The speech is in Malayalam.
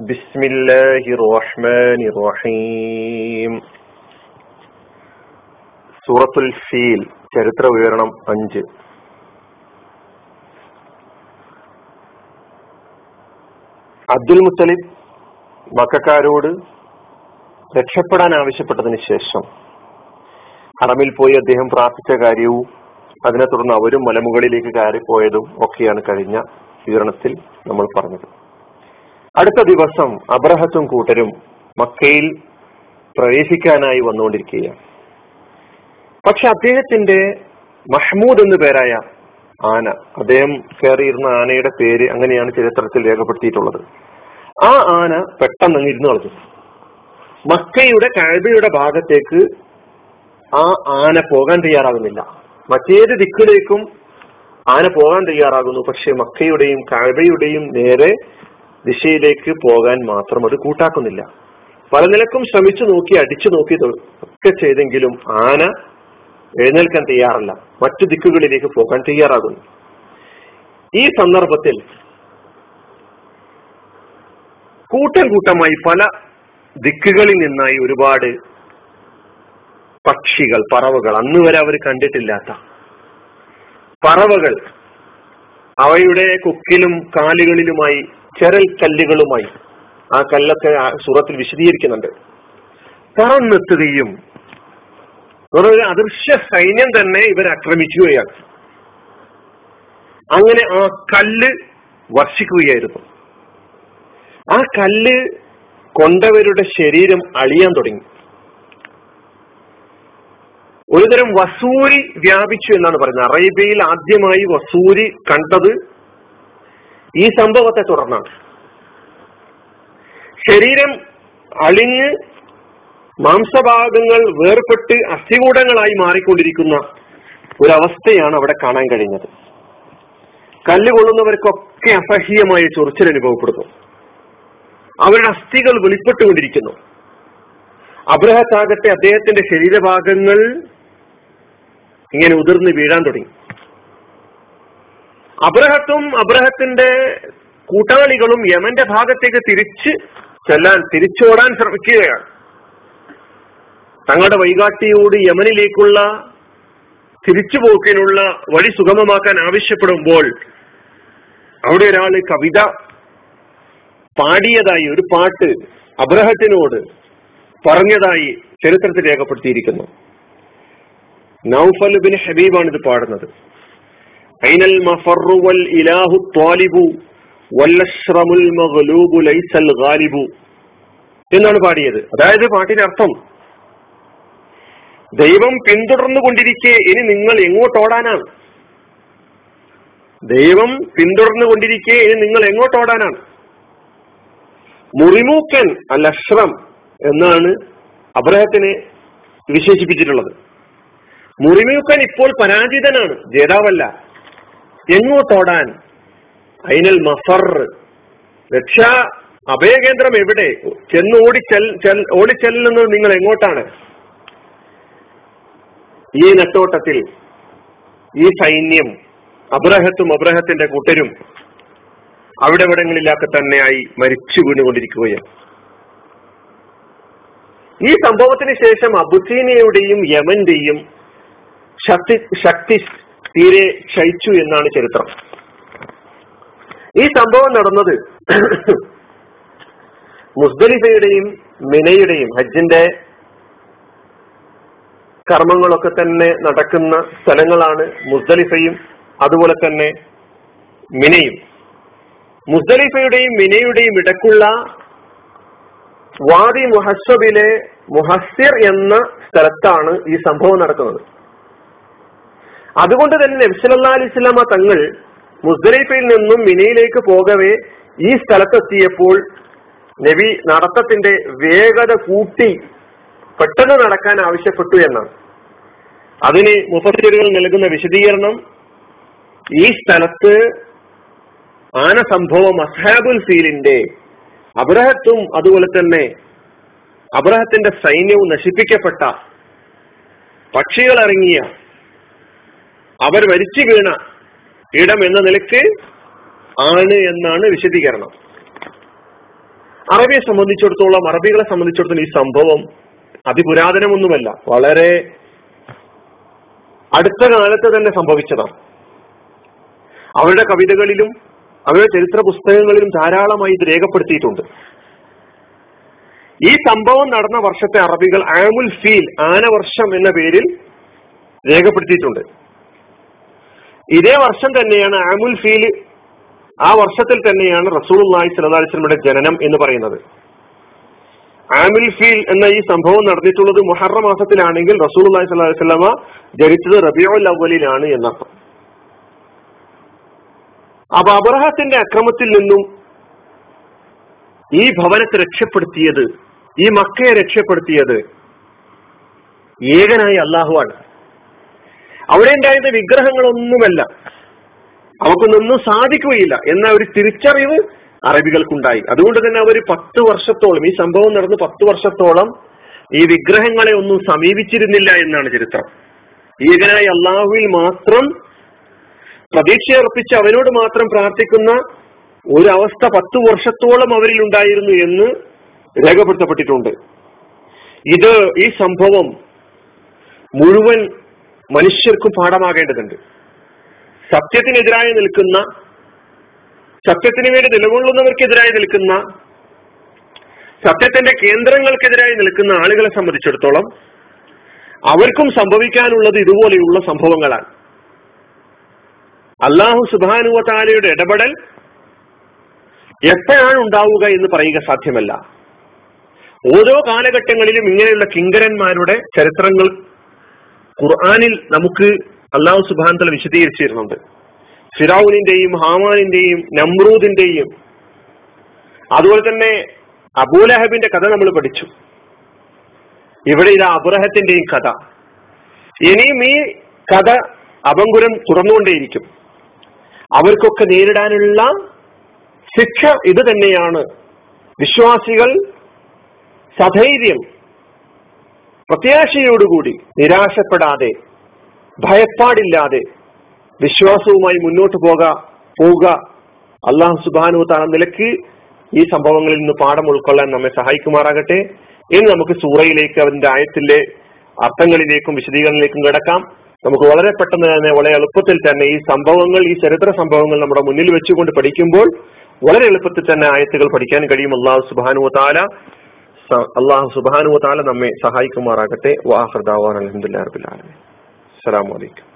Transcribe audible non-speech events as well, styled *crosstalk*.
بسم الله الرحمن الرحيم സൂറത്തുൽ ഫീൽ ചരിത്ര വിവരണം അഞ്ച് അബ്ദുൽ മുത്തലിബ് മക്കാരോട് രക്ഷപ്പെടാൻ ആവശ്യപ്പെട്ടതിന് ശേഷം ഹറമിൽ പോയി അദ്ദേഹം പ്രാർത്ഥിച്ച കാര്യവും അതിനെ തുടർന്ന് അവരും മലമുകളിലേക്ക് കയറിപ്പോയതും ഒക്കെയാണ് കഴിഞ്ഞ വിവരണത്തിൽ നമ്മൾ പറഞ്ഞത് അടുത്ത ദിവസം അബ്രഹത്തും കൂട്ടരും മക്കയിൽ പ്രവേശിക്കാനായി വന്നുകൊണ്ടിരിക്കുകയാണ്. പക്ഷെ അദ്ദേഹത്തിന്റെ മഹ്മൂദ് എന്നു പേരായ ആന അദ്ദേഹം കയറിയിരുന്ന ആനയുടെ പേര് അങ്ങനെയാണ് ചരിത്രത്തിൽ രേഖപ്പെടുത്തിയിട്ടുള്ളത്. ആ ആന പെട്ടെന്ന് ഇരുന്ന് കളഞ്ഞു. മക്കയുടെ കഴബയുടെ ഭാഗത്തേക്ക് ആ ആന പോകാൻ തയ്യാറാകുന്നില്ല. മറ്റേത് ദിക്കിലേക്കും ആന പോകാൻ തയ്യാറാകുന്നു. പക്ഷെ മക്കയുടെയും കഴബയുടെയും നേരെ ദിശയിലേക്ക് പോകാൻ മാത്രം അത് കൂട്ടാക്കുന്നില്ല. പല നിലക്കും ശ്രമിച്ചു നോക്കി അടിച്ചു നോക്കി ഒക്കെ ചെയ്തെങ്കിലും ആന എഴുന്നേൽക്കാൻ തയ്യാറല്ല. മറ്റു ദിക്കുകളിലേക്ക് പോകാൻ തയ്യാറാകുന്നു. ഈ സന്ദർഭത്തിൽ കൂട്ടം കൂട്ടമായി പല ദിക്കുകളിൽ നിന്നായി ഒരുപാട് പക്ഷികൾ പറവകൾ അന്ന് വരെ അവർ കണ്ടിട്ടില്ലാത്ത പറവകൾ അവയുടെ കൊക്കിലും കാലുകളിലുമായി ചെറൽ കല്ലുകളുമായി. ആ കല്ലൊക്കെ സൂറത്തിൽ വിശദീകരിക്കുന്നുണ്ട്. പറന്നെത്തുകയും ഒരു അദൃശ്യ സൈന്യം തന്നെ ഇവരെ ആക്രമിക്കുകയാണ്. അങ്ങനെ ആ കല്ല് വർഷിക്കുകയായിരുന്നു. ആ കല്ല് കൊണ്ടവരുടെ ശരീരം അളിയാൻ തുടങ്ങി. ഒരുതരം വസൂരി വ്യാപിച്ചു എന്നാണ് പറയുന്നത്. അറേബ്യയിൽ ആദ്യമായി വസൂരി കണ്ടത് ഈ സംഭവത്തെ തുടർന്നാണ്. ശരീരം അളിഞ്ഞ് മാംസഭാഗങ്ങൾ വേർപെട്ട് അസ്ഥികൂടങ്ങളായി മാറിക്കൊണ്ടിരിക്കുന്ന ഒരവസ്ഥയാണ് അവിടെ കാണാൻ കഴിഞ്ഞത്. കല്ല് കൊള്ളുന്നവർക്കൊക്കെ അസഹ്യമായ ചൊറിച്ചിൽ അനുഭവപ്പെടുന്നു. അവരുടെ അസ്ഥികൾ വെളിപ്പെട്ടുകൊണ്ടിരിക്കുന്നു. അബ്രഹത്താകട്ടെ അദ്ദേഹത്തിന്റെ ശരീരഭാഗങ്ങൾ ഇങ്ങനെ ഉതിർന്ന് വീഴാൻ തുടങ്ങി. അബ്രഹത്തും അബ്രഹത്തിന്റെ കൂട്ടാളികളും യമന്റെ ഭാഗത്തേക്ക് തിരിച്ച് ചെല്ലാൻ തിരിച്ചോടാൻ ശ്രമിക്കുകയാണ്. തങ്ങളുടെ വൈകാട്ടിയോട് യമനിലേക്കുള്ള തിരിച്ചുപോക്കിനുള്ള വഴി സുഗമമാക്കാൻ ആവശ്യപ്പെടുമ്പോൾ അവിടെ ഒരാൾ കവിത പാടിയതായി ഒരു പാട്ട് അബ്രഹത്തിനോട് പറഞ്ഞതായി ചരിത്രത്തിൽ രേഖപ്പെടുത്തിയിരിക്കുന്നു. നൗഫൽ ബിൻ ഹബീബാണ് ഇത് പാടുന്നത്. ഐനൽ മഫറു വൽ ഇലാഹു ത്വാലിബു വല്ലശ്രമുൽ മഗ്ലൂബു ലൈസൽ ഗാലിബു. എന്നാണ് പാടിയത്. അതായത് പാട്ടിന്റെ അർത്ഥം ദൈവം പിന്തുടർന്നു കൊണ്ടിരിക്കെ ഇനി നിങ്ങൾ എങ്ങോട്ടോടാനാണ് ദൈവം പിന്തുടർന്നു കൊണ്ടിരിക്കെ ഇനി നിങ്ങൾ എങ്ങോട്ടോടാനാണ് മുറിമൂക്കൻ അൽ അശ്രം എന്നാണ് അബ്രഹത്തിനെ വിശേഷിപ്പിച്ചിട്ടുള്ളത്. മുറിമൂക്കൻ ഇപ്പോൾ പരാജിതനാണ് ജേതാവല്ല. എങ്ങോട്ടോടാൻ അയിനൽ മഫർ. രക്ഷാ അഭയകേന്ദ്രം എവിടെ? ചെന്ന് ഓടിച്ചെൽ ഓടിച്ചെല്ലുന്നത് നിങ്ങൾ എങ്ങോട്ടാണ്? ഈ നെട്ടോട്ടത്തിൽ ഈ സൈന്യം അബ്രഹത്തും അബ്രഹത്തിന്റെ കൂട്ടരും അവിടെ ഇവിടങ്ങളിലൊക്കെ തന്നെയായി മരിച്ചു വീണുകൊണ്ടിരിക്കുകയാണ്. ഈ സംഭവത്തിന് ശേഷം അബുസീനിയയുടെയും യമന്റെയും ശക്തി ശക്തി തീരെ ക്ഷയിച്ചു എന്നാണ് ചരിത്രം. ഈ സംഭവം നടന്നത് *coughs* മുസ്ദലിഫയുടെയും മിനയുടെയും ഹജ്ജിന്റെ കർമ്മങ്ങളൊക്കെ തന്നെ നടക്കുന്ന സ്ഥലങ്ങളാണ് മുസ്ദലിഫയും അതുപോലെ തന്നെ മിനയും. മുസ്ദലിഫയുടെയും മിനയുടെയും ഇടക്കുള്ള വാദി മുഹസ്സബിലെ മുഹസ്സിർ എന്ന സ്ഥലത്താണ് ഈ സംഭവം നടക്കുന്നത്. അതുകൊണ്ട് തന്നെ നബ്സലല്ലാ അലിസ്ലാമ തങ്ങൾ മുസ്ദലിഫയിൽ നിന്നും മിനയിലേക്ക് പോകവേ ഈ സ്ഥലത്തെത്തിയപ്പോൾ നബി നടത്തത്തിന്റെ വേഗത കൂട്ടി പെട്ടെന്ന് നടക്കാൻ ആവശ്യപ്പെട്ടു എന്നാണ്. അതിന് മുഫസ്സിറുകൾ നൽകുന്ന വിശദീകരണം ഈ സ്ഥലത്ത് ആന സംഭവം അസ്ഹാബുൽ ഫീലിന്റെ അബ്രഹത്തും അതുപോലെ തന്നെ അബ്രഹത്തിന്റെ സൈന്യവും നശിപ്പിക്കപ്പെട്ട പക്ഷികൾ ഇറങ്ങിയ അവർ മരിച്ചു വീണ ഇടം എന്ന നിലയ്ക്ക് ആണ് എന്നാണ് വിശദീകരണം. അറബിയെ സംബന്ധിച്ചിടത്തോളം അറബികളെ സംബന്ധിച്ചിടത്തോളം ഈ സംഭവം അതിപുരാതനമൊന്നുമല്ല. വളരെ അടുത്ത കാലത്ത് തന്നെ സംഭവിച്ചതാണ്. അവരുടെ കവിതകളിലും അവരുടെ ചരിത്ര പുസ്തകങ്ങളിലും ധാരാളമായി ഇത് രേഖപ്പെടുത്തിയിട്ടുണ്ട്. ഈ സംഭവം നടന്ന വർഷത്തെ അറബികൾ ആമുൽ ഫീൽ ആനവർഷം എന്ന പേരിൽ രേഖപ്പെടുത്തിയിട്ടുണ്ട്. ഇതേ വർഷം തന്നെയാണ് അമുൽ ഫീൽ ആ വർഷത്തിൽ തന്നെയാണ് റസൂലുള്ളാഹി സ്വല്ലല്ലാഹി അലൈഹി വസല്ലമയുടെ ജനനം എന്ന് പറയുന്നത്. ആമിൽ ഫീൽ എന്ന ഈ സംഭവം നടന്നിട്ടുള്ളത് മുഹറ മാസത്തിലാണെങ്കിൽ റസൂലുള്ളാഹി സ്വല്ലല്ലാഹി അലൈഹി സ്വലാമ ജനിച്ചത് റബിയുൽ അവലിലാണ് എന്നർത്ഥം. അപ്പൊ അബ്രഹത്തിന്റെ അക്രമത്തിൽ നിന്നും ഈ ഭവനത്തെ രക്ഷപ്പെടുത്തിയത് ഈ മക്കയെ രക്ഷപ്പെടുത്തിയത് ഏകനായ അള്ളാഹുവാണ് അവിടെ ഉണ്ടായത് വിഗ്രഹങ്ങളൊന്നുമല്ല. അവക്കൊന്നും സാധിക്കുകയില്ല. എന്ന ഒരു തിരിച്ചറിവ് അറബികൾക്കുണ്ടായി. അതുകൊണ്ട് തന്നെ അവർ പത്ത് വർഷത്തോളം ഈ സംഭവം നടന്ന് പത്ത് വർഷത്തോളം ഈ വിഗ്രഹങ്ങളെ ഒന്നും സമീപിച്ചിരുന്നില്ല എന്നാണ് ചരിത്രം. ഈകനായി അള്ളാഹുവിൽ മാത്രം പ്രതീക്ഷയർപ്പിച്ച് അവനോട് മാത്രം പ്രാർത്ഥിക്കുന്ന ഒരവസ്ഥ പത്തു വർഷത്തോളം അവരിൽ ഉണ്ടായിരുന്നു എന്ന് രേഖപ്പെടുത്തപ്പെട്ടിട്ടുണ്ട്. ഇത് ഈ സംഭവം മുഴുവൻ മനുഷ്യർക്കും പാഠമാകേണ്ടതുണ്ട്. സത്യത്തിനെതിരായി നിൽക്കുന്ന സത്യത്തിന് വേണ്ടി നിലകൊള്ളുന്നവർക്കെതിരായി നിൽക്കുന്ന സത്യത്തിന്റെ കേന്ദ്രങ്ങൾക്കെതിരായി നിൽക്കുന്ന ആളുകളെ സംബന്ധിച്ചിടത്തോളം അവർക്കും സംഭവിക്കാനുള്ളത് ഇതുപോലെയുള്ള സംഭവങ്ങളാണ്. അള്ളാഹു സുബാനുവ താലയുടെ ഇടപെടൽ എപ്പോഴാണ് ഉണ്ടാവുക എന്ന് പറയുക സാധ്യമല്ല. ഓരോ കാലഘട്ടങ്ങളിലും ഇങ്ങനെയുള്ള കിങ്കരന്മാരുടെ ചരിത്രങ്ങൾ ഖുർആാനിൽ നമുക്ക് അള്ളാഹു സുബാൻ തല വിശദീകരിച്ചിരുന്നുണ്ട്. ഫിറൌനിന്റെയും ഹാമാനിന്റെയും നമ്രൂദിന്റെയും. അതുപോലെ തന്നെ അബൂലഹബിന്റെ കഥ നമ്മൾ പഠിച്ചു. ഇവിടെ ഇത് അബ്രഹത്തിന്റെയും കഥ. ഇനിയും ഈ കഥ അപങ്കുരം തുറന്നുകൊണ്ടേയിരിക്കും അവർക്കൊക്കെ നേരിടാനുള്ള ശിക്ഷ ഇത് തന്നെയാണ്. വിശ്വാസികൾ സധൈര്യം പ്രത്യാശയോടുകൂടി നിരാശപ്പെടാതെ ഭയപ്പാടില്ലാതെ വിശ്വാസവുമായി മുന്നോട്ട് പോക പോവുക. അള്ളാഹു സുബാനു താന നിലയ്ക്ക് ഈ സംഭവങ്ങളിൽ നിന്ന് പാഠം ഉൾക്കൊള്ളാൻ നമ്മെ സഹായിക്കുമാറാകട്ടെ. ഇനി നമുക്ക് സൂറയിലേക്ക് അതിന്റെ ആയത്തിലെ അർത്ഥങ്ങളിലേക്കും വിശദീകരണങ്ങളിലേക്കും കിടക്കാം. നമുക്ക് വളരെ പെട്ടെന്ന് തന്നെ വളരെ എളുപ്പത്തിൽ തന്നെ ഈ സംഭവങ്ങൾ ഈ ചരിത്ര സംഭവങ്ങൾ നമ്മുടെ മുന്നിൽ വെച്ചുകൊണ്ട് പഠിക്കുമ്പോൾ വളരെ എളുപ്പത്തിൽ തന്നെ ആയത്തുകൾ പഠിക്കാൻ കഴിയും. അള്ളാഹു സുബാനു താല അള്ളാഹു സുബാനു താല നമ്മെ സഹായിക്കുമാറാകട്ടെ. വാഹൃദാവാൻ അലഹമുല്ലാ റബിൻ അസ്സലാമലൈക്കും